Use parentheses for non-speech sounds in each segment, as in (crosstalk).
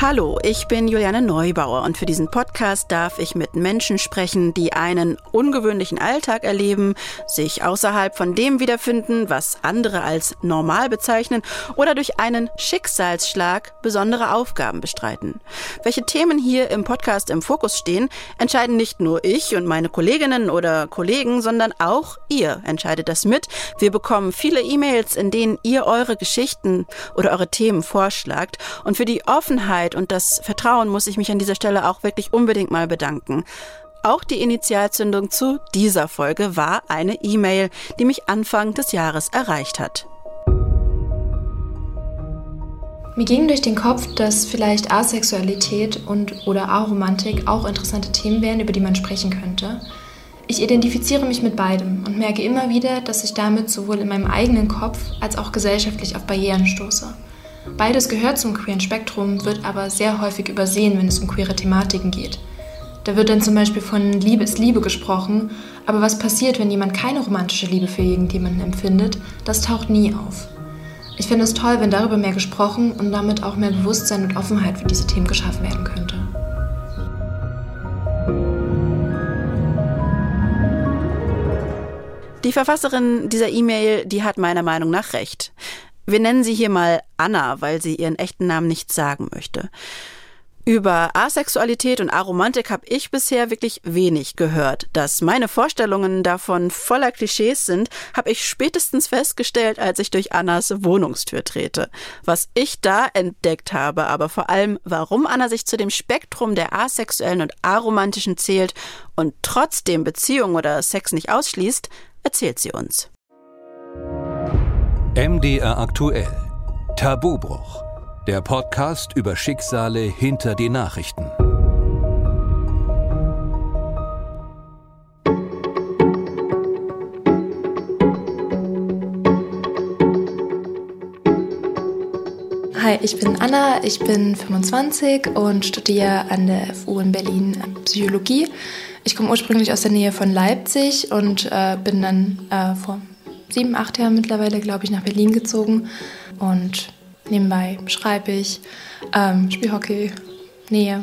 Hallo, ich bin Juliane Neubauer und für diesen Podcast darf ich mit Menschen sprechen, die einen ungewöhnlichen Alltag erleben, sich außerhalb von dem wiederfinden, was andere als normal bezeichnen oder durch einen Schicksalsschlag besondere Aufgaben bestreiten. Welche Themen hier im Podcast im Fokus stehen, entscheiden nicht nur ich und meine Kolleginnen oder Kollegen, sondern auch ihr entscheidet das mit. Wir bekommen viele E-Mails, in denen ihr eure Geschichten oder eure Themen vorschlagt und für die Offenheit Offenheit und das Vertrauen muss ich mich an dieser Stelle auch wirklich unbedingt mal bedanken. Auch die Initialzündung zu dieser Folge war eine E-Mail, die mich Anfang des Jahres erreicht hat. Mir ging durch den Kopf, dass vielleicht Asexualität und oder Aromantik auch interessante Themen wären, über die man sprechen könnte. Ich identifiziere mich mit beidem und merke immer wieder, dass ich damit sowohl in meinem eigenen Kopf als auch gesellschaftlich auf Barrieren stoße. Beides gehört zum queeren Spektrum, wird aber sehr häufig übersehen, wenn es um queere Thematiken geht. Da wird dann zum Beispiel von Liebe ist Liebe gesprochen, aber was passiert, wenn jemand keine romantische Liebe für irgendjemanden empfindet, das taucht nie auf. Ich finde es toll, wenn darüber mehr gesprochen und damit auch mehr Bewusstsein und Offenheit für diese Themen geschaffen werden könnte. Die Verfasserin dieser E-Mail, die hat meiner Meinung nach recht. Wir nennen sie hier mal Anna, weil sie ihren echten Namen nicht sagen möchte. Über Asexualität und Aromantik habe ich bisher wirklich wenig gehört. Dass meine Vorstellungen davon voller Klischees sind, habe ich spätestens festgestellt, als ich durch Annas Wohnungstür trete. Was ich da entdeckt habe, aber vor allem, warum Anna sich zu dem Spektrum der asexuellen und aromantischen zählt und trotzdem Beziehung oder Sex nicht ausschließt, erzählt sie uns. MDR aktuell. Tabubruch. Der Podcast über Schicksale hinter die Nachrichten. Hi, ich bin Anna, ich bin 25 und studiere an der FU in Berlin Psychologie. Ich komme ursprünglich aus der Nähe von Leipzig und äh, bin dann äh, vor sieben, acht Jahren mittlerweile, glaube ich, nach Berlin gezogen. Und nebenbei schreibe ich, ähm, spiele Hockey, Nähe.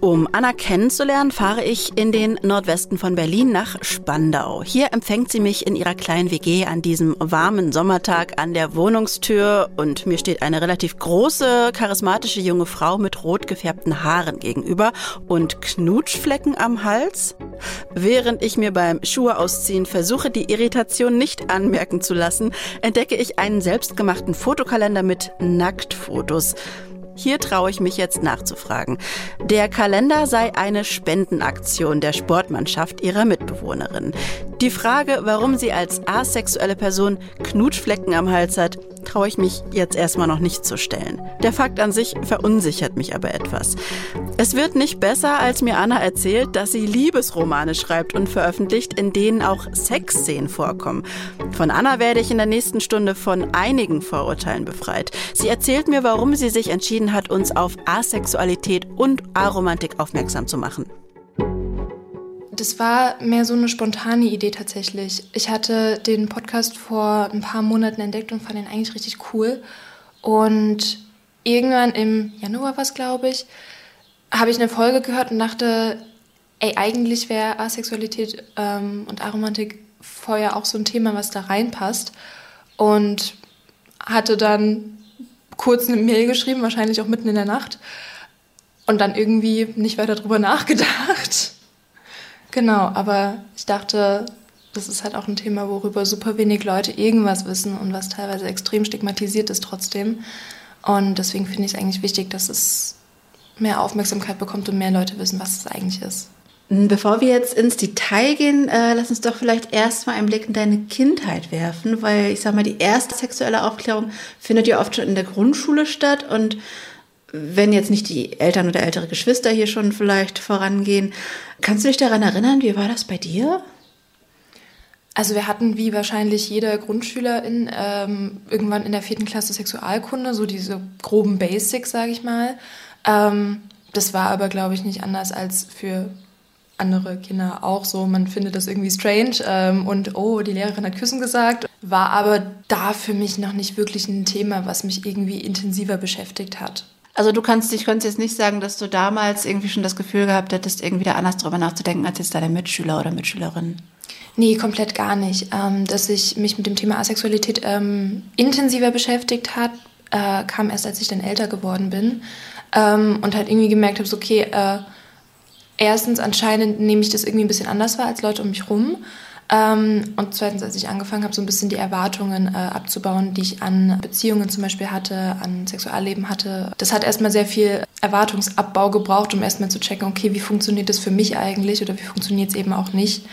Um Anna kennenzulernen, fahre ich in den Nordwesten von Berlin nach Spandau. Hier empfängt sie mich in ihrer kleinen WG an diesem warmen Sommertag an der Wohnungstür und mir steht eine relativ große, charismatische junge Frau mit rot gefärbten Haaren gegenüber und Knutschflecken am Hals. Während ich mir beim Schuhe ausziehen versuche, die Irritation nicht anmerken zu lassen, entdecke ich einen selbstgemachten Fotokalender mit Nacktfotos. Hier traue ich mich jetzt nachzufragen. Der Kalender sei eine Spendenaktion der Sportmannschaft ihrer Mitbewohnerin. Die Frage, warum sie als asexuelle Person Knutschflecken am Hals hat, traue ich mich jetzt erstmal noch nicht zu stellen. Der Fakt an sich verunsichert mich aber etwas. Es wird nicht besser, als mir Anna erzählt, dass sie Liebesromane schreibt und veröffentlicht, in denen auch Sexszenen vorkommen. Von Anna werde ich in der nächsten Stunde von einigen Vorurteilen befreit. Sie erzählt mir, warum sie sich entschieden hat, uns auf Asexualität und Aromantik aufmerksam zu machen. Das war mehr so eine spontane Idee tatsächlich. Ich hatte den Podcast vor ein paar Monaten entdeckt und fand ihn eigentlich richtig cool. Und irgendwann im Januar war es, glaube ich, habe ich eine Folge gehört und dachte, ey, eigentlich wäre Asexualität ähm, und Aromantik vorher auch so ein Thema, was da reinpasst. Und hatte dann kurz eine Mail geschrieben, wahrscheinlich auch mitten in der Nacht. Und dann irgendwie nicht weiter drüber (laughs) nachgedacht. Genau, aber ich dachte, das ist halt auch ein Thema, worüber super wenig Leute irgendwas wissen und was teilweise extrem stigmatisiert ist trotzdem. Und deswegen finde ich es eigentlich wichtig, dass es mehr Aufmerksamkeit bekommt und mehr Leute wissen, was es eigentlich ist. Bevor wir jetzt ins Detail gehen, äh, lass uns doch vielleicht erstmal einen Blick in deine Kindheit werfen, weil ich sag mal, die erste sexuelle Aufklärung findet ja oft schon in der Grundschule statt und wenn jetzt nicht die Eltern oder ältere Geschwister hier schon vielleicht vorangehen, kannst du dich daran erinnern, wie war das bei dir? Also wir hatten wie wahrscheinlich jeder Grundschülerin ähm, irgendwann in der vierten Klasse Sexualkunde, so diese groben Basics, sage ich mal. Ähm, das war aber, glaube ich, nicht anders als für andere Kinder auch so. Man findet das irgendwie strange ähm, und oh, die Lehrerin hat Küssen gesagt. War aber da für mich noch nicht wirklich ein Thema, was mich irgendwie intensiver beschäftigt hat. Also du kannst dich kannst jetzt nicht sagen, dass du damals irgendwie schon das Gefühl gehabt hättest, irgendwie da anders drüber nachzudenken als jetzt deine Mitschüler oder Mitschülerin. Nee, komplett gar nicht. Ähm, dass ich mich mit dem Thema Asexualität ähm, intensiver beschäftigt hat, äh, kam erst, als ich dann älter geworden bin ähm, und halt irgendwie gemerkt habe, so, okay, äh, erstens anscheinend nehme ich das irgendwie ein bisschen anders wahr als Leute um mich rum. Ähm, und zweitens, als ich angefangen habe, so ein bisschen die Erwartungen äh, abzubauen, die ich an Beziehungen zum Beispiel hatte, an Sexualleben hatte. Das hat erstmal sehr viel Erwartungsabbau gebraucht, um erstmal zu checken, okay, wie funktioniert das für mich eigentlich oder wie funktioniert es eben auch nicht.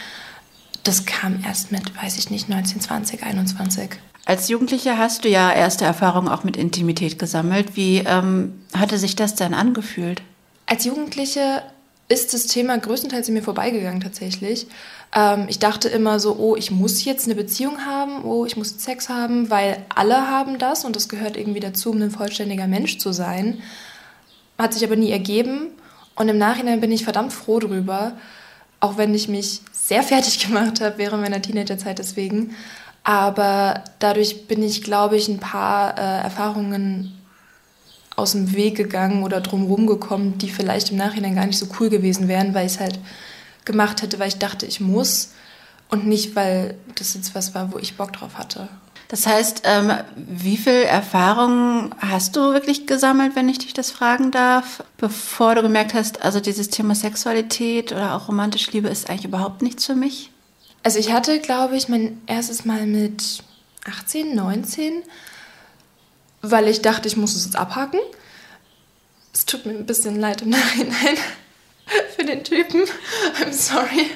Das kam erst mit, weiß ich nicht, 19, 20, 21. Als Jugendliche hast du ja erste Erfahrungen auch mit Intimität gesammelt. Wie ähm, hatte sich das dann angefühlt? Als Jugendliche ist das Thema größtenteils in mir vorbeigegangen tatsächlich. Ähm, ich dachte immer so, oh, ich muss jetzt eine Beziehung haben, oh, ich muss Sex haben, weil alle haben das und das gehört irgendwie dazu, um ein vollständiger Mensch zu sein. Hat sich aber nie ergeben und im Nachhinein bin ich verdammt froh drüber, auch wenn ich mich sehr (laughs) fertig gemacht habe während meiner Teenagerzeit deswegen. Aber dadurch bin ich, glaube ich, ein paar äh, Erfahrungen aus dem Weg gegangen oder drumherum gekommen, die vielleicht im Nachhinein gar nicht so cool gewesen wären, weil ich es halt gemacht hätte, weil ich dachte, ich muss und nicht, weil das jetzt was war, wo ich Bock drauf hatte. Das heißt, ähm, wie viel Erfahrung hast du wirklich gesammelt, wenn ich dich das fragen darf, bevor du gemerkt hast, also dieses Thema Sexualität oder auch romantische Liebe ist eigentlich überhaupt nichts für mich? Also ich hatte, glaube ich, mein erstes Mal mit 18, 19, weil ich dachte, ich muss es jetzt abhaken. Es tut mir ein bisschen leid im Nachhinein (laughs) für den Typen. I'm sorry.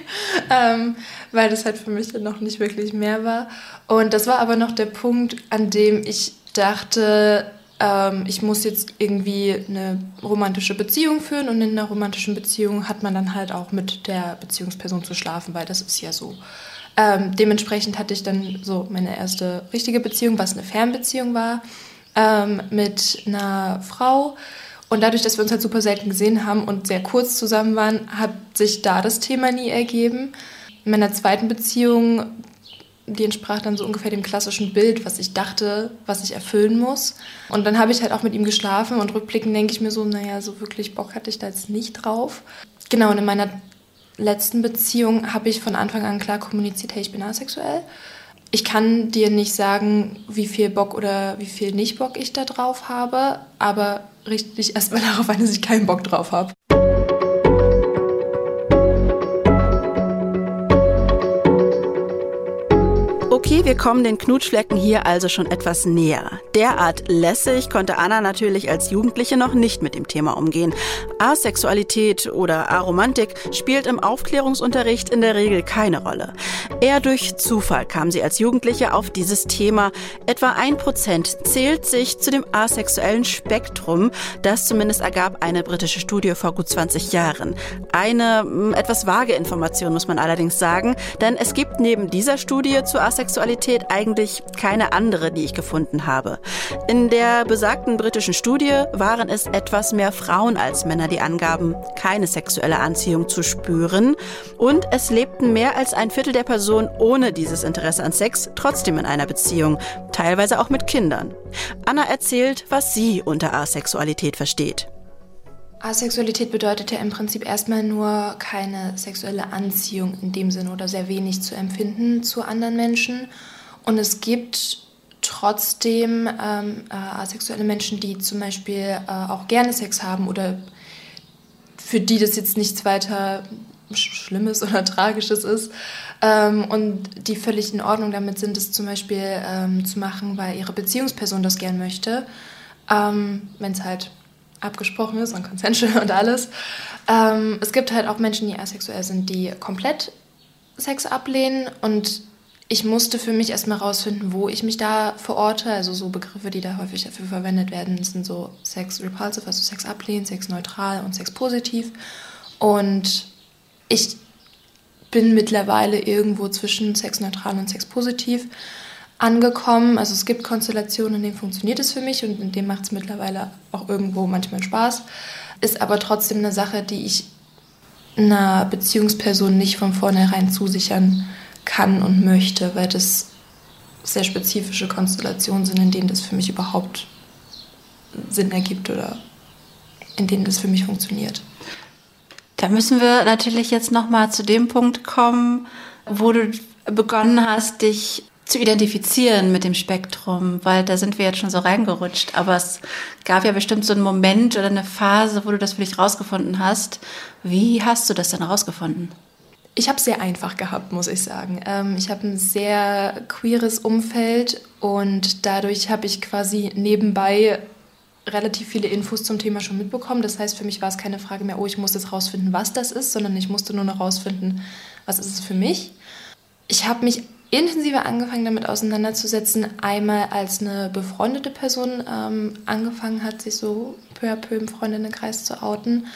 Ähm, weil das halt für mich dann noch nicht wirklich mehr war. Und das war aber noch der Punkt, an dem ich dachte, ähm, ich muss jetzt irgendwie eine romantische Beziehung führen und in einer romantischen Beziehung hat man dann halt auch mit der Beziehungsperson zu schlafen, weil das ist ja so. Ähm, dementsprechend hatte ich dann so meine erste richtige Beziehung, was eine Fernbeziehung war, ähm, mit einer Frau und dadurch, dass wir uns halt super selten gesehen haben und sehr kurz zusammen waren, hat sich da das Thema nie ergeben. In meiner zweiten Beziehung, die entsprach dann so ungefähr dem klassischen Bild, was ich dachte, was ich erfüllen muss. Und dann habe ich halt auch mit ihm geschlafen und rückblickend denke ich mir so, naja, so wirklich Bock hatte ich da jetzt nicht drauf. Genau, und in meiner letzten Beziehung habe ich von Anfang an klar kommuniziert, hey, ich bin asexuell. Ich kann dir nicht sagen, wie viel Bock oder wie viel nicht Bock ich da drauf habe, aber richte dich erstmal (laughs) darauf ein, dass ich keinen Bock drauf habe. Okay, wir kommen den Knutschflecken hier also schon etwas näher. Derart lässig konnte Anna natürlich als Jugendliche noch nicht mit dem Thema umgehen. Asexualität oder Aromantik spielt im Aufklärungsunterricht in der Regel keine Rolle. Eher durch Zufall kam sie als Jugendliche auf dieses Thema. Etwa ein Prozent zählt sich zu dem asexuellen Spektrum. Das zumindest ergab eine britische Studie vor gut 20 Jahren. Eine hm, etwas vage Information muss man allerdings sagen, denn es gibt neben dieser Studie zu Asexualität eigentlich keine andere, die ich gefunden habe. In der besagten britischen Studie waren es etwas mehr Frauen als Männer, die angaben, keine sexuelle Anziehung zu spüren. Und es lebten mehr als ein Viertel der Personen ohne dieses Interesse an Sex trotzdem in einer Beziehung, teilweise auch mit Kindern. Anna erzählt, was sie unter Asexualität versteht. Asexualität bedeutet ja im Prinzip erstmal nur keine sexuelle Anziehung in dem Sinne oder sehr wenig zu empfinden zu anderen Menschen. Und es gibt trotzdem ähm, äh, asexuelle Menschen, die zum Beispiel äh, auch gerne Sex haben oder für die das jetzt nichts weiter Schlimmes oder (laughs) Tragisches ist ähm, und die völlig in Ordnung damit sind, das zum Beispiel ähm, zu machen, weil ihre Beziehungsperson das gern möchte, ähm, wenn es halt abgesprochen ist und consensual und alles. Ähm, es gibt halt auch Menschen, die asexuell sind, die komplett Sex ablehnen und ich musste für mich erstmal rausfinden, wo ich mich da verorte. Also so Begriffe, die da häufig dafür verwendet werden, sind so Sex repulsive, also Sex ablehnen, Sex neutral und Sex positiv. Und ich bin mittlerweile irgendwo zwischen Sex neutral und Sex positiv angekommen. Also es gibt Konstellationen, in denen funktioniert es für mich und in denen macht es mittlerweile auch irgendwo manchmal Spaß. Ist aber trotzdem eine Sache, die ich einer Beziehungsperson nicht von vornherein zusichern kann und möchte, weil das sehr spezifische Konstellationen sind, in denen das für mich überhaupt Sinn ergibt oder in denen das für mich funktioniert. Da müssen wir natürlich jetzt noch mal zu dem Punkt kommen, wo du begonnen hast, dich zu identifizieren mit dem Spektrum, weil da sind wir jetzt schon so reingerutscht. Aber es gab ja bestimmt so einen Moment oder eine Phase, wo du das für dich rausgefunden hast. Wie hast du das denn rausgefunden? Ich habe es sehr einfach gehabt, muss ich sagen. Ähm, ich habe ein sehr queeres Umfeld und dadurch habe ich quasi nebenbei relativ viele Infos zum Thema schon mitbekommen. Das heißt, für mich war es keine Frage mehr, oh, ich muss jetzt rausfinden, was das ist, sondern ich musste nur noch rausfinden, was ist es für mich. Ich habe mich intensiver angefangen damit auseinanderzusetzen, einmal als eine befreundete Person ähm, angefangen hat, sich so peu à peu im Freundinnenkreis zu outen,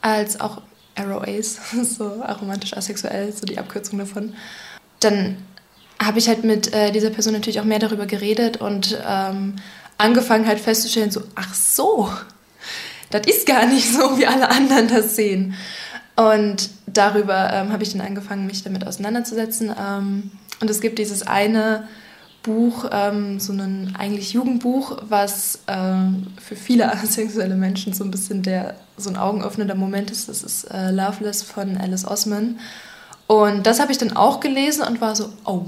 als auch ROAs, (laughs) so aromantisch asexuell, so die Abkürzung davon. Dann habe ich halt mit äh, dieser Person natürlich auch mehr darüber geredet und ähm, angefangen halt festzustellen, so, ach so, das ist gar nicht so, wie alle anderen das sehen. Und darüber ähm, habe ich dann angefangen, mich damit auseinanderzusetzen. Ähm, und es gibt dieses eine Buch, ähm, so ein eigentlich Jugendbuch, was ähm, für viele (laughs) asexuelle Menschen so ein bisschen der, so ein augenöffnender Moment ist. Das ist äh, Loveless von Alice Osman. Und das habe ich dann auch gelesen und war so, oh,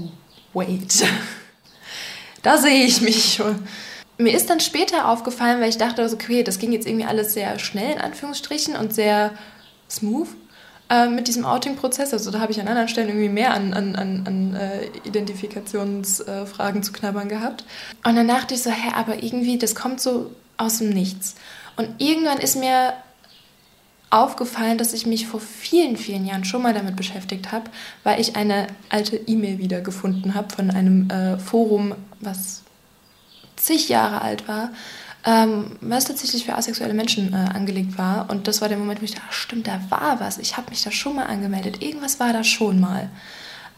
wait, (laughs) da sehe ich mich schon. Mir ist dann später aufgefallen, weil ich dachte, okay, das ging jetzt irgendwie alles sehr schnell in Anführungsstrichen und sehr smooth äh, mit diesem Outing-Prozess. Also da habe ich an anderen Stellen irgendwie mehr an, an, an, an äh, Identifikationsfragen zu knabbern gehabt. Und dann dachte ich so, hä, aber irgendwie, das kommt so aus dem Nichts. Und irgendwann ist mir aufgefallen, dass ich mich vor vielen, vielen Jahren schon mal damit beschäftigt habe, weil ich eine alte E-Mail wiedergefunden habe von einem äh, Forum, was zig Jahre alt war, ähm, was tatsächlich für asexuelle Menschen äh, angelegt war. Und das war der Moment, wo ich dachte, ach, stimmt, da war was. Ich habe mich da schon mal angemeldet. Irgendwas war da schon mal.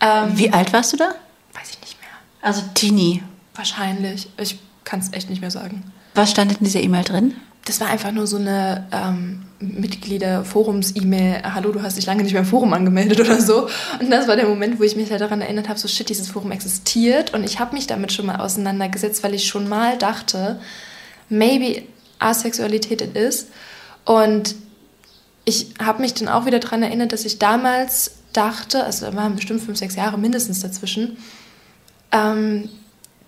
Ähm, Wie alt warst du da? Weiß ich nicht mehr. Also Teenie. Wahrscheinlich. Ich kann es echt nicht mehr sagen. Was stand in dieser E-Mail drin? Das war einfach nur so eine ähm, Mitglieder-Forums-E-Mail. Hallo, du hast dich lange nicht mehr im Forum angemeldet (laughs) oder so. Und das war der Moment, wo ich mich halt daran erinnert habe, so shit, dieses Forum existiert. Und ich habe mich damit schon mal auseinandergesetzt, weil ich schon mal dachte, maybe Asexualität it is. Und ich habe mich dann auch wieder daran erinnert, dass ich damals dachte, also da waren bestimmt fünf, sechs Jahre mindestens dazwischen, ähm,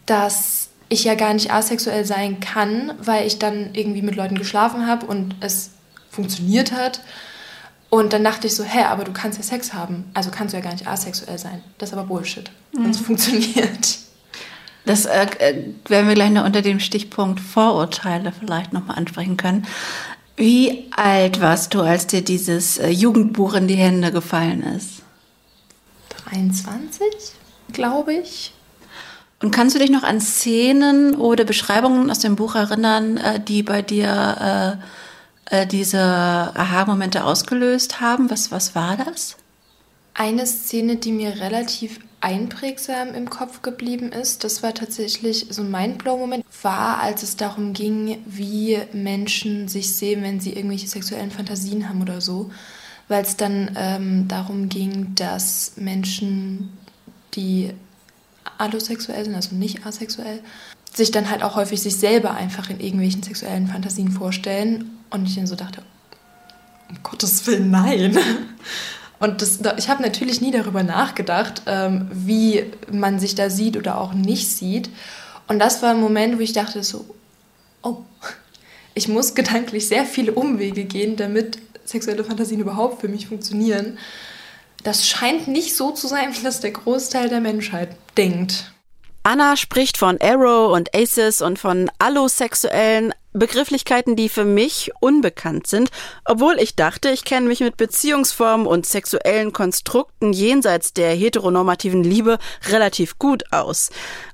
dass ich ja gar nicht asexuell sein kann, weil ich dann irgendwie mit Leuten geschlafen habe und es funktioniert hat. Und dann dachte ich so, hä, aber du kannst ja Sex haben, also kannst du ja gar nicht asexuell sein. Das ist aber Bullshit. Mhm. Und es funktioniert. Das äh, äh, werden wir gleich noch unter dem Stichpunkt Vorurteile vielleicht nochmal ansprechen können. Wie alt warst du, als dir dieses äh, Jugendbuch in die Hände gefallen ist? 23, glaube ich. Und kannst du dich noch an Szenen oder Beschreibungen aus dem Buch erinnern, äh, die bei dir äh, äh, diese Aha-Momente ausgelöst haben? Was, was war das? Eine Szene, die mir relativ einprägsam im Kopf geblieben ist, das war tatsächlich so ein Mindblow-Moment, war, als es darum ging, wie Menschen sich sehen, wenn sie irgendwelche sexuellen Fantasien haben oder so. Weil es dann ähm, darum ging, dass Menschen, die allosexuell sind, also nicht asexuell, sich dann halt auch häufig sich selber einfach in irgendwelchen sexuellen Fantasien vorstellen. Und ich dann so dachte, um Gottes Willen, nein. Und das, ich habe natürlich nie darüber nachgedacht, ähm, wie man sich da sieht oder auch nicht sieht. Und das war ein Moment, wo ich dachte so, oh, ich muss gedanklich sehr viele Umwege gehen, damit sexuelle Fantasien überhaupt für mich funktionieren. Das scheint nicht so zu sein, wie das der Großteil der Menschheit denkt. Anna spricht von Arrow und Aces und von allosexuellen Begrifflichkeiten, die für mich unbekannt sind, obwohl ich dachte, ich kenne mich mit Beziehungsformen und sexuellen Konstrukten jenseits der heteronormativen Liebe relativ gut aus.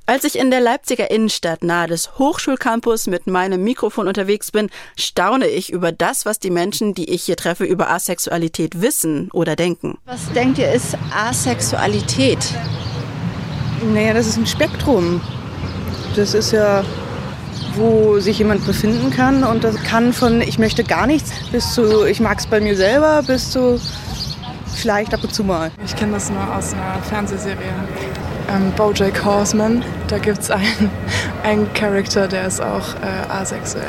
Als ich in der Leipziger Innenstadt nahe des Hochschulcampus mit meinem Mikrofon unterwegs bin, staune ich über das, was die Menschen, die ich hier treffe, über Asexualität wissen oder denken. Was denkt ihr ist Asexualität? Naja, das ist ein Spektrum. Das ist ja wo sich jemand befinden kann. Und das kann von ich möchte gar nichts bis zu ich mag es bei mir selber bis zu vielleicht ab und zu mal. Ich kenne das nur aus einer Fernsehserie. Ähm, Bojack Horseman, da gibt es einen, (laughs) einen Charakter, der ist auch äh, asexuell.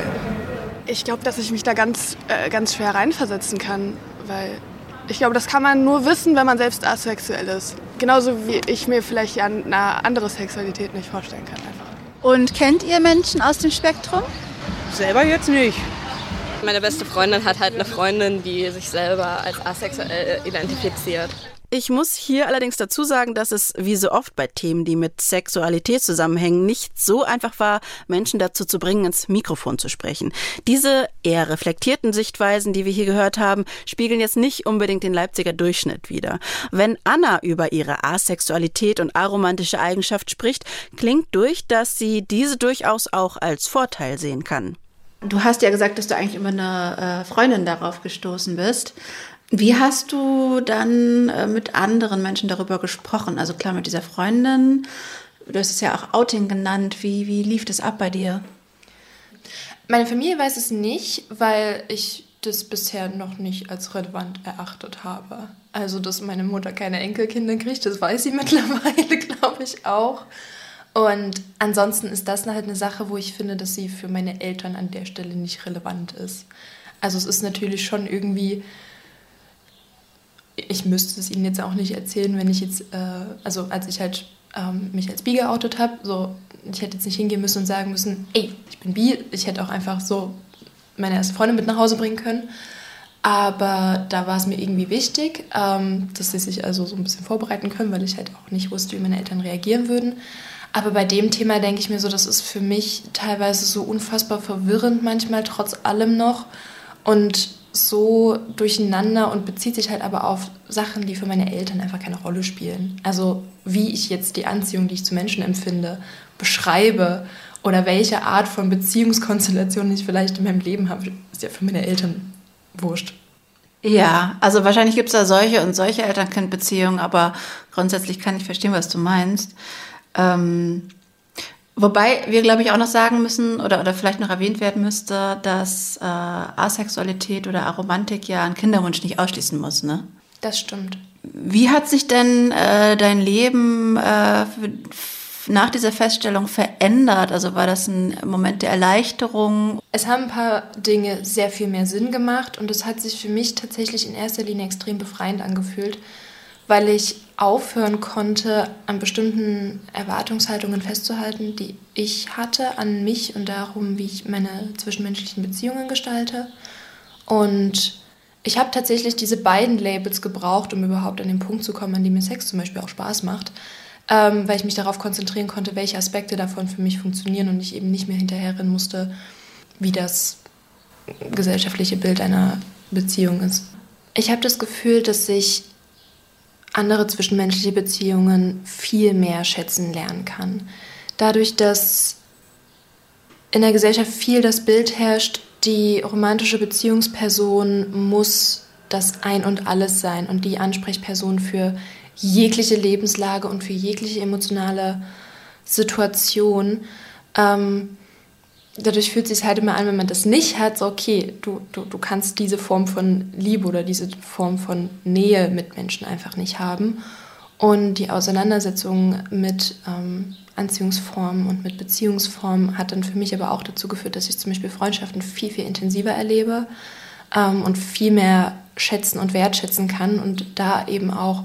Ich glaube, dass ich mich da ganz, äh, ganz schwer reinversetzen kann, weil ich glaube, das kann man nur wissen, wenn man selbst asexuell ist. Genauso wie ich mir vielleicht eine andere Sexualität nicht vorstellen kann. Und kennt ihr Menschen aus dem Spektrum? Selber jetzt nicht. Meine beste Freundin hat halt eine Freundin, die sich selber als asexuell identifiziert. Ich muss hier allerdings dazu sagen, dass es wie so oft bei Themen, die mit Sexualität zusammenhängen, nicht so einfach war, Menschen dazu zu bringen, ins Mikrofon zu sprechen. Diese eher reflektierten Sichtweisen, die wir hier gehört haben, spiegeln jetzt nicht unbedingt den Leipziger Durchschnitt wider. Wenn Anna über ihre Asexualität und aromantische Eigenschaft spricht, klingt durch, dass sie diese durchaus auch als Vorteil sehen kann. Du hast ja gesagt, dass du eigentlich über eine äh, Freundin darauf gestoßen bist. Wie hast du dann äh, mit anderen Menschen darüber gesprochen? Also klar mit dieser Freundin. Du hast es ja auch Outing genannt. Wie, wie lief das ab bei dir? Meine Familie weiß es nicht, weil ich das bisher noch nicht als relevant erachtet habe. Also, dass meine Mutter keine Enkelkinder kriegt, das weiß sie (laughs) mittlerweile, glaube ich auch. Und ansonsten ist das halt eine Sache, wo ich finde, dass sie für meine Eltern an der Stelle nicht relevant ist. Also es ist natürlich schon irgendwie ich müsste es Ihnen jetzt auch nicht erzählen, wenn ich jetzt, äh, also als ich halt ähm, mich als bi geoutet habe, so, ich hätte jetzt nicht hingehen müssen und sagen müssen, ey, ich bin bi, ich hätte auch einfach so meine erste Freundin mit nach Hause bringen können. Aber da war es mir irgendwie wichtig, ähm, dass sie sich also so ein bisschen vorbereiten können, weil ich halt auch nicht wusste, wie meine Eltern reagieren würden. Aber bei dem Thema denke ich mir so, das ist für mich teilweise so unfassbar verwirrend manchmal, trotz allem noch. Und so durcheinander und bezieht sich halt aber auf Sachen, die für meine Eltern einfach keine Rolle spielen. Also wie ich jetzt die Anziehung, die ich zu Menschen empfinde, beschreibe oder welche Art von Beziehungskonstellation ich vielleicht in meinem Leben habe, ist ja für meine Eltern wurscht. Ja, also wahrscheinlich gibt es da solche und solche Eltern-Kind-Beziehungen, aber grundsätzlich kann ich verstehen, was du meinst. Ähm Wobei wir, glaube ich, auch noch sagen müssen oder, oder vielleicht noch erwähnt werden müsste, dass äh, Asexualität oder Aromantik ja einen Kinderwunsch nicht ausschließen muss, ne? Das stimmt. Wie hat sich denn äh, dein Leben äh, nach dieser Feststellung verändert? Also war das ein Moment der Erleichterung? Es haben ein paar Dinge sehr viel mehr Sinn gemacht und es hat sich für mich tatsächlich in erster Linie extrem befreiend angefühlt, weil ich aufhören konnte, an bestimmten Erwartungshaltungen festzuhalten, die ich hatte an mich und darum, wie ich meine zwischenmenschlichen Beziehungen gestalte. Und ich habe tatsächlich diese beiden Labels gebraucht, um überhaupt an den Punkt zu kommen, an dem mir Sex zum Beispiel auch Spaß macht, ähm, weil ich mich darauf konzentrieren konnte, welche Aspekte davon für mich funktionieren und ich eben nicht mehr hinterherrennen musste, wie das gesellschaftliche Bild einer Beziehung ist. Ich habe das Gefühl, dass ich andere zwischenmenschliche Beziehungen viel mehr schätzen lernen kann. Dadurch, dass in der Gesellschaft viel das Bild herrscht, die romantische Beziehungsperson muss das Ein und alles sein und die Ansprechperson für jegliche Lebenslage und für jegliche emotionale Situation. Ähm, dadurch fühlt es sich halt immer an, wenn man das nicht hat, so okay, du, du, du kannst diese Form von Liebe oder diese Form von Nähe mit Menschen einfach nicht haben. Und die Auseinandersetzung mit ähm, Anziehungsformen und mit Beziehungsformen hat dann für mich aber auch dazu geführt, dass ich zum Beispiel Freundschaften viel, viel intensiver erlebe ähm, und viel mehr schätzen und wertschätzen kann. Und da eben auch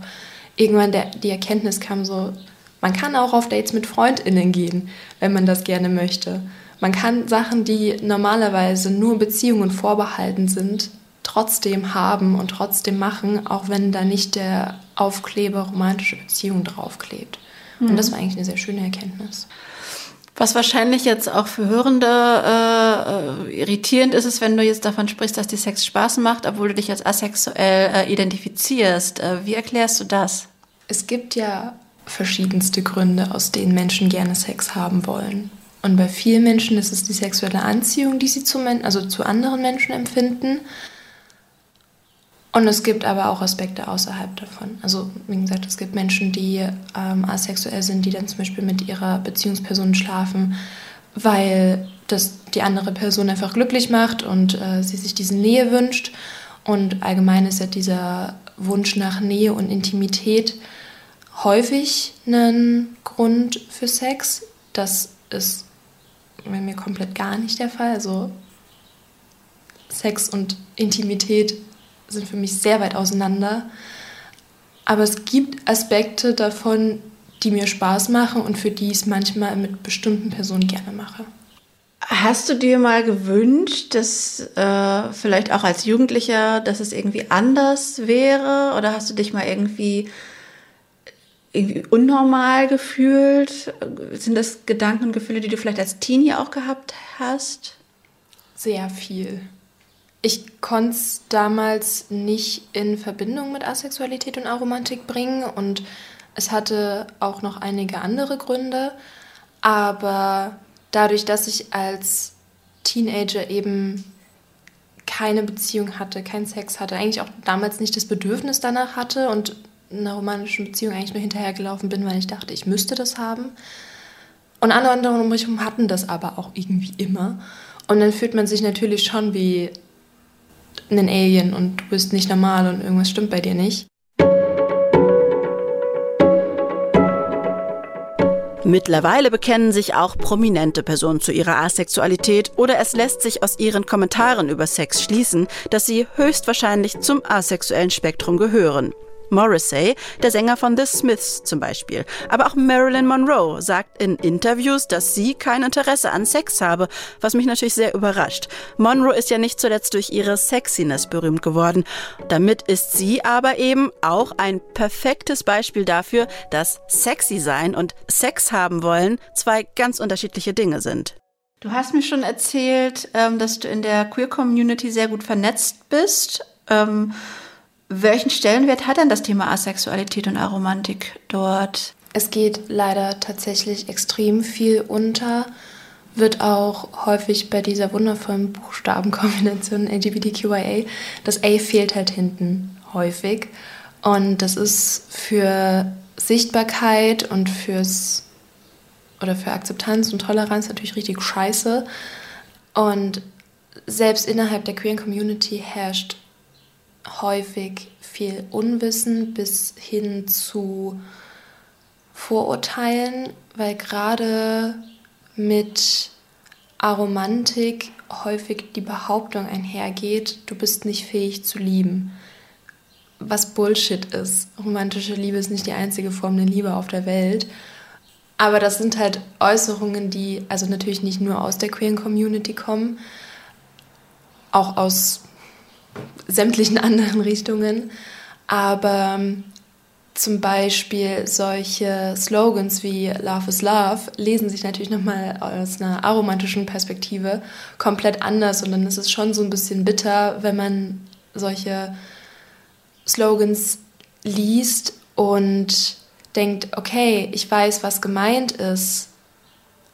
irgendwann der, die Erkenntnis kam, so, man kann auch auf Dates mit FreundInnen gehen, wenn man das gerne möchte. Man kann Sachen, die normalerweise nur Beziehungen vorbehalten sind, trotzdem haben und trotzdem machen, auch wenn da nicht der Aufkleber romantische Beziehung draufklebt. Mhm. Und das war eigentlich eine sehr schöne Erkenntnis. Was wahrscheinlich jetzt auch für Hörende äh, irritierend ist, ist, wenn du jetzt davon sprichst, dass die Sex Spaß macht, obwohl du dich als asexuell äh, identifizierst. Äh, wie erklärst du das? Es gibt ja verschiedenste Gründe, aus denen Menschen gerne Sex haben wollen. Und bei vielen Menschen ist es die sexuelle Anziehung, die sie zu, also zu anderen Menschen empfinden. Und es gibt aber auch Aspekte außerhalb davon. Also wie gesagt, es gibt Menschen, die ähm, asexuell sind, die dann zum Beispiel mit ihrer Beziehungsperson schlafen, weil das die andere Person einfach glücklich macht und äh, sie sich diese Nähe wünscht. Und allgemein ist ja dieser Wunsch nach Nähe und Intimität häufig ein Grund für Sex. Das ist bei mir komplett gar nicht der Fall. Also Sex und Intimität sind für mich sehr weit auseinander. Aber es gibt Aspekte davon, die mir Spaß machen und für die ich es manchmal mit bestimmten Personen gerne mache. Hast du dir mal gewünscht, dass äh, vielleicht auch als Jugendlicher, dass es irgendwie anders wäre? Oder hast du dich mal irgendwie, unnormal gefühlt? Sind das Gedanken und Gefühle, die du vielleicht als Teenie auch gehabt hast? Sehr viel. Ich konnte es damals nicht in Verbindung mit Asexualität und Aromantik bringen und es hatte auch noch einige andere Gründe, aber dadurch, dass ich als Teenager eben keine Beziehung hatte, keinen Sex hatte, eigentlich auch damals nicht das Bedürfnis danach hatte und einer romantischen Beziehung eigentlich nur hinterhergelaufen bin, weil ich dachte, ich müsste das haben. Und andere um mich herum hatten das aber auch irgendwie immer. Und dann fühlt man sich natürlich schon wie ein Alien und du bist nicht normal und irgendwas stimmt bei dir nicht. Mittlerweile bekennen sich auch prominente Personen zu ihrer Asexualität oder es lässt sich aus ihren Kommentaren über Sex schließen, dass sie höchstwahrscheinlich zum asexuellen Spektrum gehören. Morrissey, der Sänger von The Smiths zum Beispiel. Aber auch Marilyn Monroe sagt in Interviews, dass sie kein Interesse an Sex habe, was mich natürlich sehr überrascht. Monroe ist ja nicht zuletzt durch ihre Sexiness berühmt geworden. Damit ist sie aber eben auch ein perfektes Beispiel dafür, dass sexy sein und Sex haben wollen zwei ganz unterschiedliche Dinge sind. Du hast mir schon erzählt, ähm, dass du in der Queer Community sehr gut vernetzt bist. Welchen Stellenwert hat denn das Thema Asexualität und Aromantik dort? Es geht leider tatsächlich extrem viel unter, wird auch häufig bei dieser wundervollen Buchstabenkombination (laughs) LGBTQIA, das A fehlt halt hinten häufig. Und das ist für Sichtbarkeit und fürs oder für Akzeptanz und Toleranz natürlich richtig scheiße. Und selbst innerhalb der queeren Community herrscht häufig viel Unwissen bis hin zu Vorurteilen, weil gerade mit Aromantik häufig die Behauptung einhergeht, du bist nicht fähig zu lieben. Was Bullshit ist. Romantische Liebe ist nicht die einzige Form der Liebe auf der Welt. Aber das sind halt Äußerungen, die also natürlich nicht nur aus der queeren Community kommen, auch aus sämtlichen (laughs) anderen Richtungen. Aber ähm, zum Beispiel solche Slogans wie Love is Love lesen sich natürlich nochmal aus einer aromantischen Perspektive komplett anders und dann ist es schon so ein bisschen bitter, wenn man solche Slogans liest und denkt, okay, ich weiß, was gemeint ist,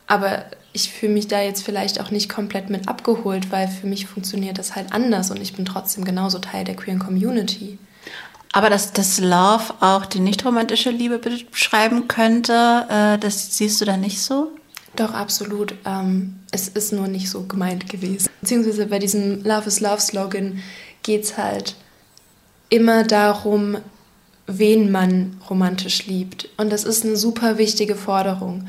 aber ich fühle mich da jetzt vielleicht auch nicht komplett mit abgeholt, weil für mich funktioniert das halt anders und ich bin trotzdem genauso Teil der queeren Community. Aber dass das Love auch die nicht romantische Liebe beschreiben könnte, äh, das siehst du da nicht so? Doch, absolut. Ähm, es ist nur nicht so gemeint gewesen. Beziehungsweise bei diesem Love is Love Slogan geht es halt immer darum, wen man romantisch liebt. Und das ist eine super wichtige Forderung.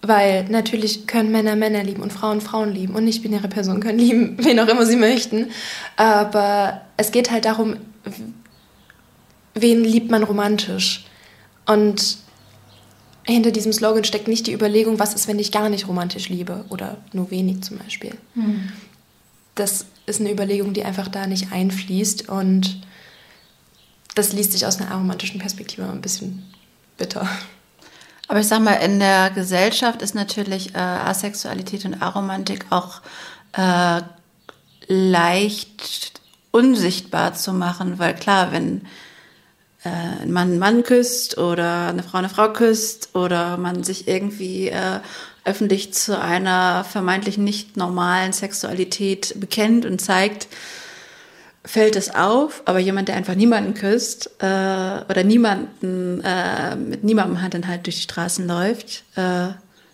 Weil natürlich können Männer Männer lieben und Frauen Frauen lieben und nicht-binäre Personen können lieben, (laughs) wen auch immer sie möchten. Aber es geht halt darum, wen liebt man romantisch? Und hinter diesem Slogan steckt nicht die Überlegung, was ist, wenn ich gar nicht romantisch liebe oder nur wenig zum Beispiel. Mhm. Das ist eine Überlegung, die einfach da nicht einfließt und das liest sich aus einer aromantischen Perspektive ein bisschen bitter. Aber ich sag mal, in der Gesellschaft ist natürlich äh, Asexualität und Aromantik auch äh, leicht unsichtbar zu machen, weil klar, wenn äh, ein Mann einen Mann küsst oder eine Frau eine Frau küsst oder man sich irgendwie äh, öffentlich zu einer vermeintlich nicht normalen Sexualität bekennt und zeigt, fällt es auf, aber jemand, der einfach niemanden küsst äh, oder niemanden äh, mit niemandem Hand in Hand durch die Straßen läuft, äh,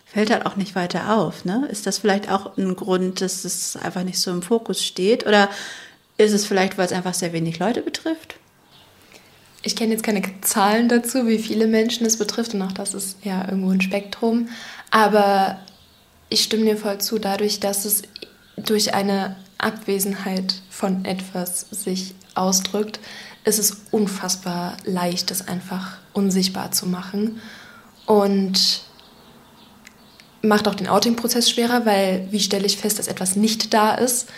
fällt halt auch nicht weiter auf. Ne? Ist das vielleicht auch ein Grund, dass es einfach nicht so im Fokus steht? Oder ist es vielleicht, weil es einfach sehr wenig Leute betrifft? Ich kenne jetzt keine Zahlen dazu, wie viele Menschen es betrifft und auch das ist ja irgendwo ein Spektrum. Aber ich stimme dir voll zu, dadurch, dass es durch eine Abwesenheit von etwas sich ausdrückt, ist es unfassbar leicht, das einfach unsichtbar zu machen. Und macht auch den Outing-Prozess schwerer, weil wie stelle ich fest, dass etwas nicht da ist,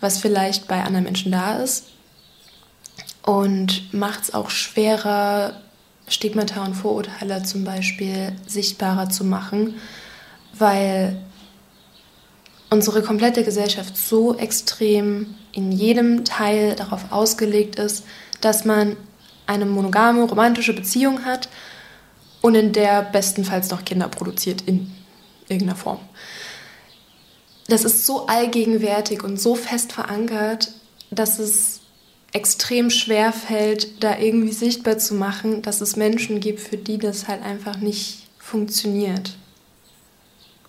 was vielleicht bei anderen Menschen da ist. Und macht es auch schwerer, Stigmata und Vorurteile zum Beispiel sichtbarer zu machen, weil unsere komplette Gesellschaft so extrem in jedem Teil darauf ausgelegt ist, dass man eine monogame, romantische Beziehung hat und in der bestenfalls noch Kinder produziert in irgendeiner Form. Das ist so allgegenwärtig und so fest verankert, dass es extrem schwer fällt, da irgendwie sichtbar zu machen, dass es Menschen gibt, für die das halt einfach nicht funktioniert.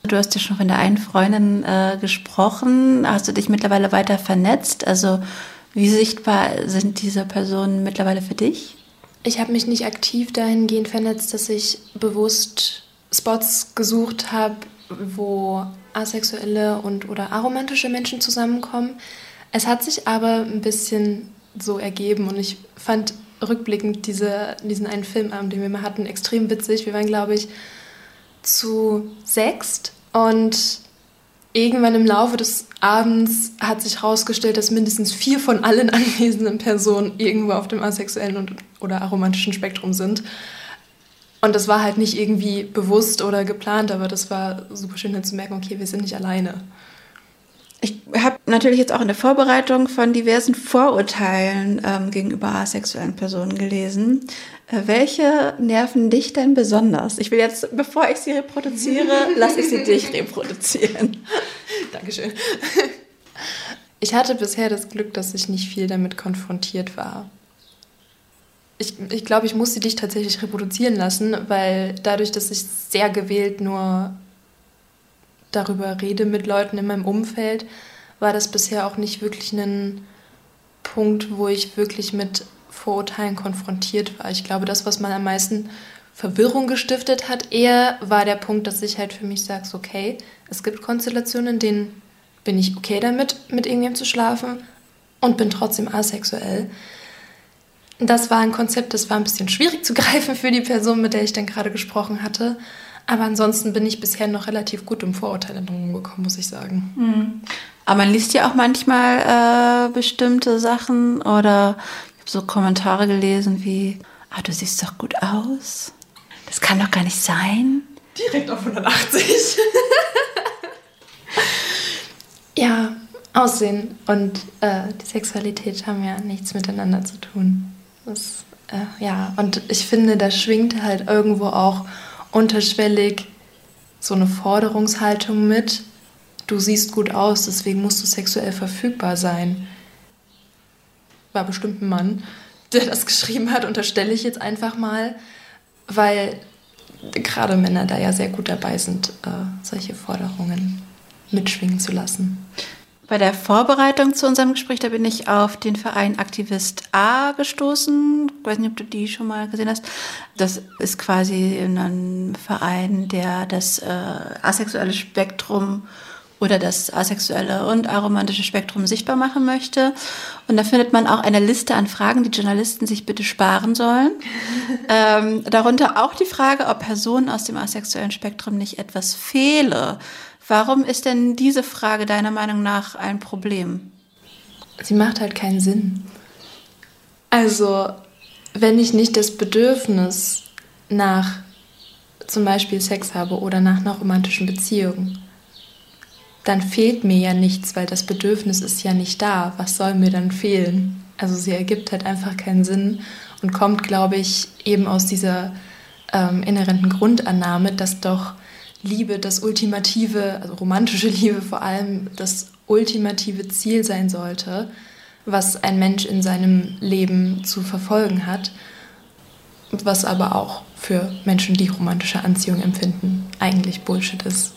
Du hast ja schon von der einen Freundin äh, gesprochen. Hast du dich mittlerweile weiter vernetzt? Also wie sichtbar sind diese Personen mittlerweile für dich? Ich habe mich nicht aktiv dahingehend vernetzt, dass ich bewusst Spots gesucht habe, wo asexuelle und oder aromantische Menschen zusammenkommen. Es hat sich aber ein bisschen so ergeben und ich fand rückblickend diese, diesen einen Filmabend, den wir mal hatten, extrem witzig. Wir waren, glaube ich, zu sechst und irgendwann im Laufe des Abends hat sich herausgestellt, dass mindestens vier von allen (laughs) anwesenden Personen irgendwo auf dem asexuellen und, oder aromantischen Spektrum sind. Und das war halt nicht irgendwie bewusst oder geplant, aber das war super schön zu merken, okay, wir sind nicht alleine. Ich habe natürlich jetzt auch in der Vorbereitung von diversen Vorurteilen ähm, gegenüber asexuellen Personen gelesen. Äh, welche nerven dich denn besonders? Ich will jetzt, bevor ich sie reproduziere, (laughs) lasse ich sie dich reproduzieren. (laughs) Dankeschön. Ich hatte bisher das Glück, dass ich nicht viel damit konfrontiert war. Ich, ich glaube, ich muss sie dich tatsächlich reproduzieren lassen, weil dadurch, dass ich sehr gewählt nur darüber rede mit Leuten in meinem Umfeld, war das bisher auch nicht wirklich ein Punkt, wo ich wirklich mit Vorurteilen konfrontiert war. Ich glaube, das, was man am meisten Verwirrung gestiftet hat, eher war der Punkt, dass ich halt für mich sage, okay, es gibt Konstellationen, in denen bin ich okay damit, mit irgendjemandem zu schlafen und bin trotzdem asexuell. Das war ein Konzept, das war ein bisschen schwierig zu (laughs) greifen für die Person, mit der ich dann gerade gesprochen hatte. Aber ansonsten bin ich bisher noch relativ gut im Vorurteile drum gekommen, muss ich sagen. Mhm. Aber man liest ja auch manchmal äh, bestimmte Sachen oder ich habe so Kommentare gelesen wie, ah, du siehst doch gut aus. Das kann doch gar nicht sein. Direkt auf 180. (laughs) ja, Aussehen und äh, die Sexualität haben ja nichts miteinander zu tun. Das, äh, ja, und ich finde, da schwingt halt irgendwo auch unterschwellig so eine Forderungshaltung mit, du siehst gut aus, deswegen musst du sexuell verfügbar sein. War bestimmt ein Mann, der das geschrieben hat, unterstelle ich jetzt einfach mal, weil gerade Männer da ja sehr gut dabei sind, äh, solche Forderungen mitschwingen zu lassen. Bei der Vorbereitung zu unserem Gespräch, da bin ich auf den Verein Aktivist A gestoßen. Ich weiß nicht, ob du die schon mal gesehen hast. Das ist quasi ein Verein, der das äh, asexuelle Spektrum oder das asexuelle und aromantische Spektrum sichtbar machen möchte. Und da findet man auch eine Liste an Fragen, die Journalisten sich bitte sparen sollen. (laughs) ähm, darunter auch die Frage, ob Personen aus dem asexuellen Spektrum nicht etwas fehle. Warum ist denn diese Frage deiner Meinung nach ein Problem? Sie macht halt keinen Sinn. Also, wenn ich nicht das Bedürfnis nach zum Beispiel Sex habe oder nach einer romantischen Beziehung, dann fehlt mir ja nichts, weil das Bedürfnis ist ja nicht da. Was soll mir dann fehlen? Also sie ergibt halt einfach keinen Sinn und kommt, glaube ich, eben aus dieser ähm, inhärenten Grundannahme, dass doch Liebe das ultimative, also romantische Liebe vor allem, das ultimative Ziel sein sollte, was ein Mensch in seinem Leben zu verfolgen hat, was aber auch für Menschen, die romantische Anziehung empfinden, eigentlich Bullshit ist.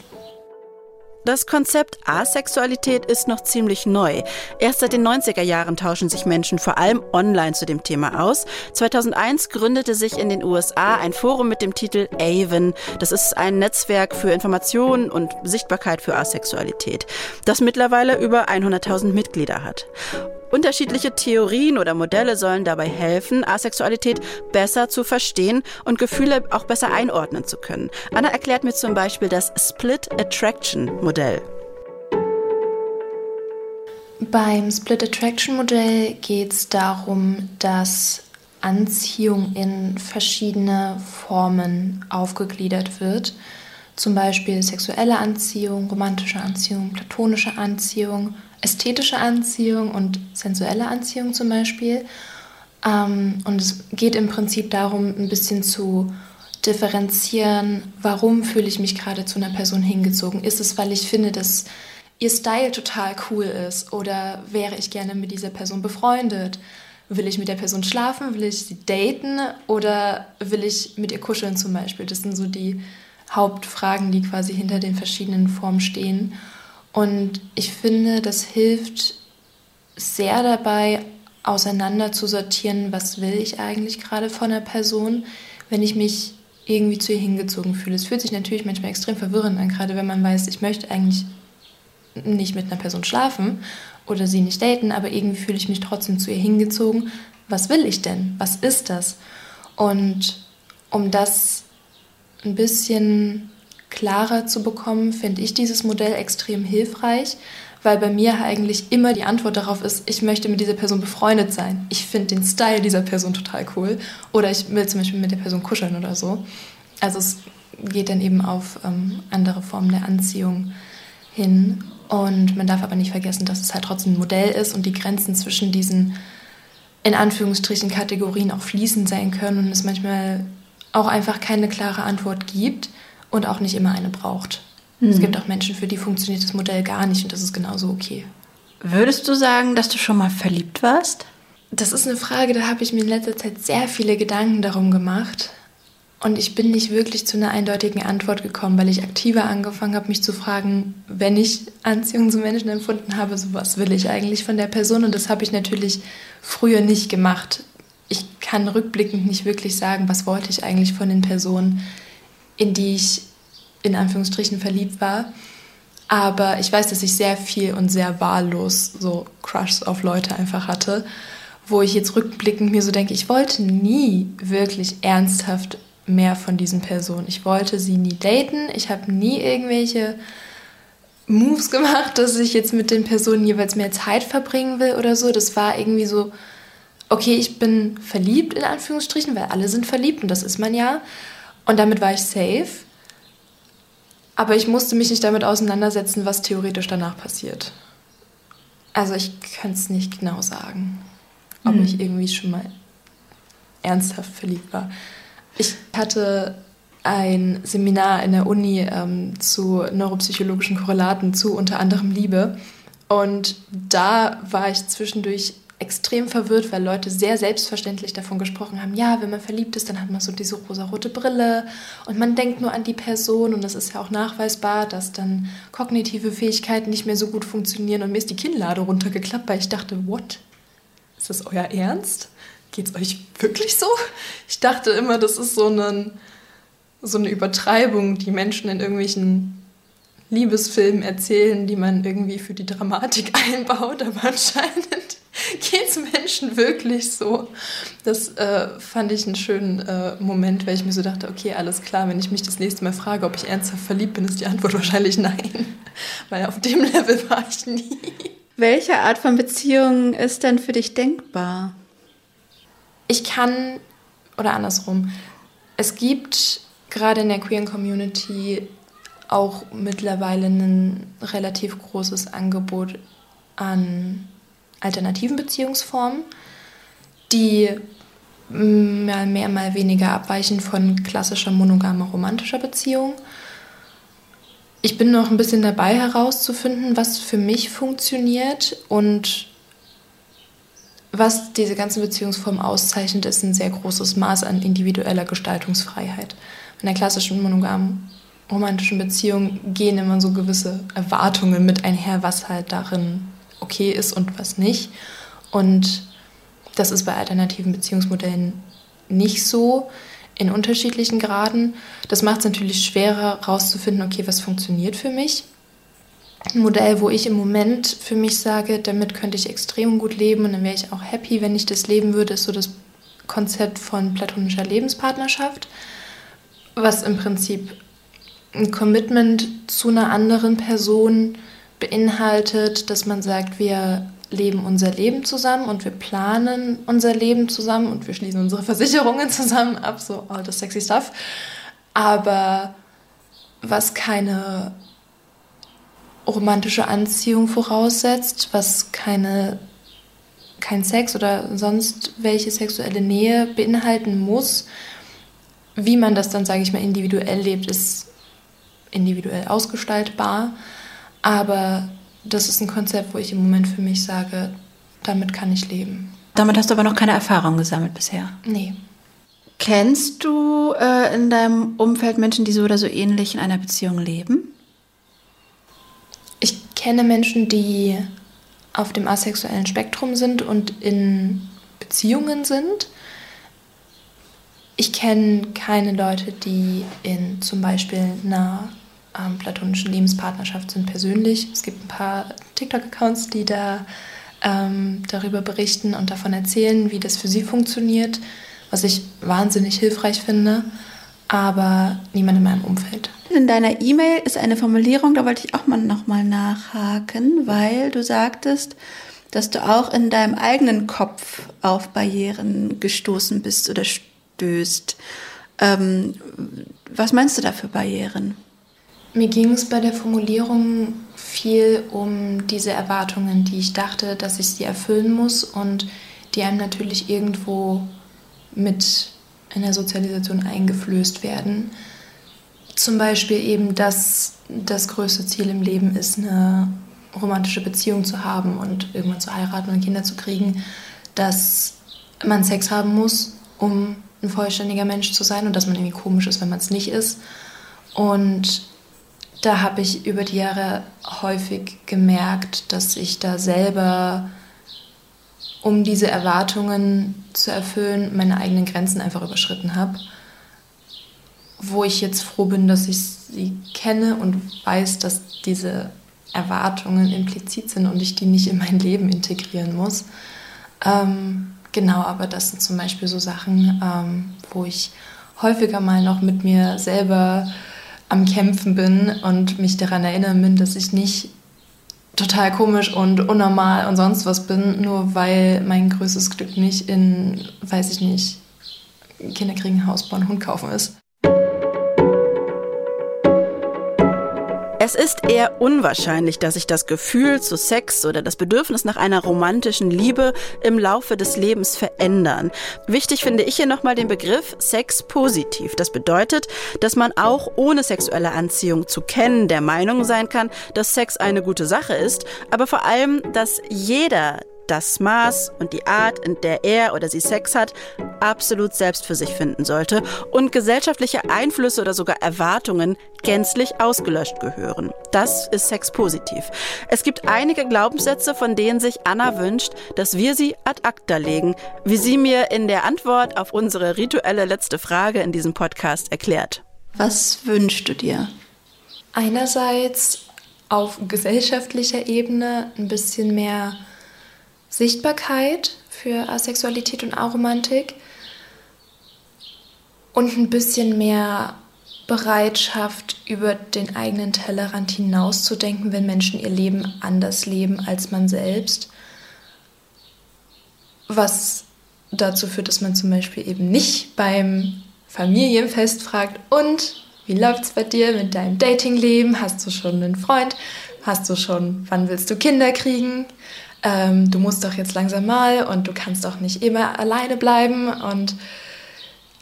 Das Konzept Asexualität ist noch ziemlich neu. Erst seit den 90er Jahren tauschen sich Menschen vor allem online zu dem Thema aus. 2001 gründete sich in den USA ein Forum mit dem Titel AVEN. Das ist ein Netzwerk für Information und Sichtbarkeit für Asexualität, das mittlerweile über 100.000 Mitglieder hat. Unterschiedliche Theorien oder Modelle sollen dabei helfen, Asexualität besser zu verstehen und Gefühle auch besser einordnen zu können. Anna erklärt mir zum Beispiel das Split Attraction Modell. Beim Split Attraction Modell geht es darum, dass Anziehung in verschiedene Formen aufgegliedert wird. Zum Beispiel sexuelle Anziehung, romantische Anziehung, platonische Anziehung, ästhetische Anziehung und sensuelle Anziehung zum Beispiel. Ähm, und es geht im Prinzip darum, ein bisschen zu differenzieren, warum fühle ich mich gerade zu einer Person hingezogen. Ist es, weil ich finde, dass ihr Style total cool ist oder wäre ich gerne mit dieser Person befreundet? Will ich mit der Person schlafen? Will ich sie daten? Oder will ich mit ihr kuscheln zum Beispiel? Das sind so die Hauptfragen, die quasi hinter den verschiedenen Formen stehen. Und ich finde, das hilft sehr dabei, auseinander zu sortieren, was will ich eigentlich gerade von einer Person, wenn ich mich irgendwie zu ihr hingezogen fühle. Es fühlt sich natürlich manchmal extrem verwirrend an, gerade wenn man weiß, ich möchte eigentlich nicht mit einer Person schlafen oder sie nicht daten, aber irgendwie fühle ich mich trotzdem zu ihr hingezogen. Was will ich denn? Was ist das? Und um das ein bisschen klarer zu bekommen, finde ich dieses Modell extrem hilfreich, weil bei mir eigentlich immer die Antwort darauf ist, ich möchte mit dieser Person befreundet sein. Ich finde den Style dieser Person total cool oder ich will zum Beispiel mit der Person kuscheln oder so. Also es geht dann eben auf ähm, andere Formen der Anziehung hin. Und man darf aber nicht vergessen, dass es halt trotzdem ein Modell ist und die Grenzen zwischen diesen in Anführungsstrichen Kategorien auch fließend sein können und es manchmal auch einfach keine klare Antwort gibt und auch nicht immer eine braucht. Mhm. Es gibt auch Menschen, für die funktioniert das Modell gar nicht und das ist genauso okay. Würdest du sagen, dass du schon mal verliebt warst? Das ist eine Frage, da habe ich mir in letzter Zeit sehr viele Gedanken darum gemacht. Und ich bin nicht wirklich zu einer eindeutigen Antwort gekommen, weil ich aktiver angefangen habe, mich zu fragen, wenn ich Anziehung zu Menschen empfunden habe, so was will ich eigentlich von der Person? Und das habe ich natürlich früher nicht gemacht. Ich kann rückblickend nicht wirklich sagen, was wollte ich eigentlich von den Personen in die ich in Anführungsstrichen verliebt war. Aber ich weiß, dass ich sehr viel und sehr wahllos so Crushs auf Leute einfach hatte, wo ich jetzt rückblickend mir so denke, ich wollte nie wirklich ernsthaft mehr von diesen Personen. Ich wollte sie nie daten. Ich habe nie irgendwelche Moves gemacht, dass ich jetzt mit den Personen jeweils mehr Zeit verbringen will oder so. Das war irgendwie so, okay, ich bin verliebt in Anführungsstrichen, weil alle sind verliebt und das ist man ja. Und damit war ich safe. Aber ich musste mich nicht damit auseinandersetzen, was theoretisch danach passiert. Also ich könnte es nicht genau sagen, ob mhm. ich irgendwie schon mal ernsthaft verliebt war. Ich hatte ein Seminar in der Uni ähm, zu neuropsychologischen Korrelaten zu unter anderem Liebe. Und da war ich zwischendurch extrem verwirrt, weil Leute sehr selbstverständlich davon gesprochen haben, ja, wenn man verliebt ist, dann hat man so diese rosarote Brille und man denkt nur an die Person und das ist ja auch nachweisbar, dass dann kognitive Fähigkeiten nicht mehr so gut funktionieren und mir ist die Kinnlade runtergeklappt, weil ich dachte, what? Ist das euer Ernst? Geht's euch wirklich so? Ich dachte immer, das ist so eine, so eine Übertreibung, die Menschen in irgendwelchen Liebesfilmen erzählen, die man irgendwie für die Dramatik (laughs) einbaut, aber anscheinend (laughs) geht es Menschen wirklich so? Das äh, fand ich einen schönen äh, Moment, weil ich mir so dachte, okay, alles klar, wenn ich mich das nächste Mal frage, ob ich ernsthaft verliebt bin, ist die Antwort (laughs) wahrscheinlich nein. Weil auf dem Level (laughs) war ich nie. Welche Art von Beziehung ist denn für dich denkbar? Ich kann, oder andersrum, es gibt gerade in der queeren Community auch mittlerweile ein relativ großes Angebot an alternativen Beziehungsformen, die mal mehr, mal weniger abweichen von klassischer monogamer romantischer Beziehung. Ich bin noch ein bisschen dabei herauszufinden, was für mich funktioniert und was diese ganzen Beziehungsformen auszeichnet, ist ein sehr großes Maß an individueller Gestaltungsfreiheit. In der klassischen monogamen romantischen Beziehung gehen immer so gewisse Erwartungen mit einher, was halt darin okay ist und was nicht. Und das ist bei alternativen Beziehungsmodellen nicht so in unterschiedlichen Graden. Das macht es natürlich schwerer herauszufinden, okay, was funktioniert für mich. Ein Modell, wo ich im Moment für mich sage, damit könnte ich extrem gut leben und dann wäre ich auch happy, wenn ich das leben würde, ist so das Konzept von platonischer Lebenspartnerschaft, was im Prinzip ein Commitment zu einer anderen Person beinhaltet, dass man sagt, wir leben unser Leben zusammen und wir planen unser Leben zusammen und wir schließen unsere Versicherungen zusammen ab, so all das sexy stuff. Aber was keine romantische Anziehung voraussetzt, was keine, kein Sex oder sonst welche sexuelle Nähe beinhalten muss, wie man das dann, sage ich mal, individuell lebt, ist individuell ausgestaltbar. Aber das ist ein Konzept, wo ich im Moment für mich sage, damit kann ich leben. Damit hast du aber noch keine Erfahrung gesammelt bisher? Nee. Kennst du äh, in deinem Umfeld Menschen, die so oder so ähnlich in einer Beziehung leben? Ich kenne Menschen, die auf dem asexuellen Spektrum sind und in Beziehungen sind. Ich kenne keine Leute, die in zum Beispiel einer ähm, platonischen Lebenspartnerschaft sind persönlich. Es gibt ein paar TikTok-Accounts, die da ähm, darüber berichten und davon erzählen, wie das für sie funktioniert, was ich wahnsinnig hilfreich finde, aber niemand in meinem Umfeld. In deiner E-Mail ist eine Formulierung, da wollte ich auch mal nochmal nachhaken, weil du sagtest, dass du auch in deinem eigenen Kopf auf Barrieren gestoßen bist oder stößt. Ähm, was meinst du da für Barrieren? Mir ging es bei der Formulierung viel um diese Erwartungen, die ich dachte, dass ich sie erfüllen muss und die einem natürlich irgendwo mit in der Sozialisation eingeflößt werden. Zum Beispiel eben, dass das größte Ziel im Leben ist, eine romantische Beziehung zu haben und irgendwann zu heiraten und Kinder zu kriegen, dass man Sex haben muss, um ein vollständiger Mensch zu sein und dass man irgendwie komisch ist, wenn man es nicht ist. Und da habe ich über die Jahre häufig gemerkt, dass ich da selber, um diese Erwartungen zu erfüllen, meine eigenen Grenzen einfach überschritten habe. Wo ich jetzt froh bin, dass ich sie kenne und weiß, dass diese Erwartungen implizit sind und ich die nicht in mein Leben integrieren muss. Ähm, genau, aber das sind zum Beispiel so Sachen, ähm, wo ich häufiger mal noch mit mir selber am Kämpfen bin und mich daran erinnern bin, dass ich nicht total komisch und unnormal und sonst was bin, nur weil mein größtes Glück nicht in, weiß ich nicht, Kinder kriegen, Haus bauen, Hund kaufen ist. Es ist eher unwahrscheinlich, dass sich das Gefühl zu Sex oder das Bedürfnis nach einer romantischen Liebe im Laufe des Lebens verändern. Wichtig finde ich hier nochmal den Begriff Sex positiv. Das bedeutet, dass man auch ohne sexuelle Anziehung zu kennen der Meinung sein kann, dass Sex eine gute Sache ist, aber vor allem, dass jeder das Maß und die Art, in der er oder sie Sex hat, absolut selbst für sich finden sollte und gesellschaftliche Einflüsse oder sogar Erwartungen gänzlich ausgelöscht gehören. Das ist Sex positiv. Es gibt einige Glaubenssätze, von denen sich Anna wünscht, dass wir sie ad acta legen, wie sie mir in der Antwort auf unsere rituelle letzte Frage in diesem Podcast erklärt. Was wünschst du dir? Einerseits auf gesellschaftlicher Ebene ein bisschen mehr Sichtbarkeit für Asexualität und Aromantik und ein bisschen mehr Bereitschaft, über den eigenen Tellerrand hinauszudenken, wenn Menschen ihr Leben anders leben als man selbst. Was dazu führt, dass man zum Beispiel eben nicht beim Familienfest fragt, und wie läuft's bei dir mit deinem Datingleben? Hast du schon einen Freund? Hast du schon, wann willst du Kinder kriegen? Ähm, du musst doch jetzt langsam mal und du kannst doch nicht immer alleine bleiben und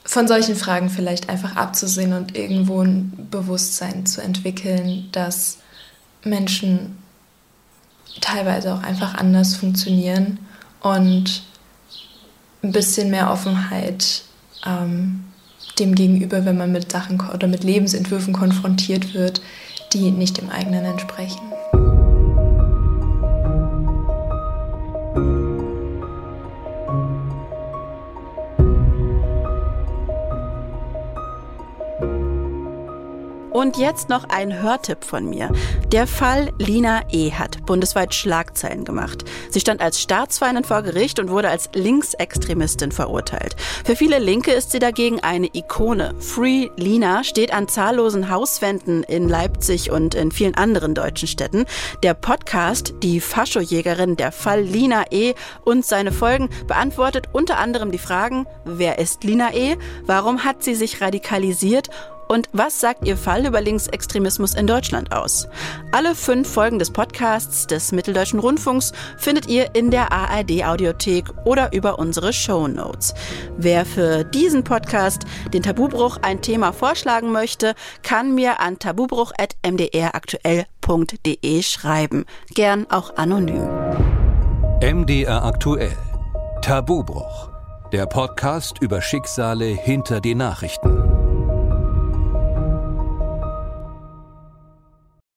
von solchen Fragen vielleicht einfach abzusehen und irgendwo ein Bewusstsein zu entwickeln, dass Menschen teilweise auch einfach anders funktionieren und ein bisschen mehr Offenheit ähm, dem Gegenüber, wenn man mit Sachen oder mit Lebensentwürfen konfrontiert wird, die nicht dem eigenen entsprechen. Und jetzt noch ein Hörtipp von mir. Der Fall Lina E. hat bundesweit Schlagzeilen gemacht. Sie stand als Staatsfeindin vor Gericht und wurde als Linksextremistin verurteilt. Für viele Linke ist sie dagegen eine Ikone. Free Lina steht an zahllosen Hauswänden in Leipzig und in vielen anderen deutschen Städten. Der Podcast Die Faschojägerin, der Fall Lina E. und seine Folgen beantwortet unter anderem die Fragen, wer ist Lina E., warum hat sie sich radikalisiert und was sagt Ihr Fall über Linksextremismus in Deutschland aus? Alle fünf Folgen des Podcasts des Mitteldeutschen Rundfunks findet ihr in der ARD Audiothek oder über unsere Show Notes. Wer für diesen Podcast den Tabubruch ein Thema vorschlagen möchte, kann mir an tabubruch.mdraktuell.de schreiben. Gern auch anonym. MDR aktuell. Tabubruch. Der Podcast über Schicksale hinter die Nachrichten.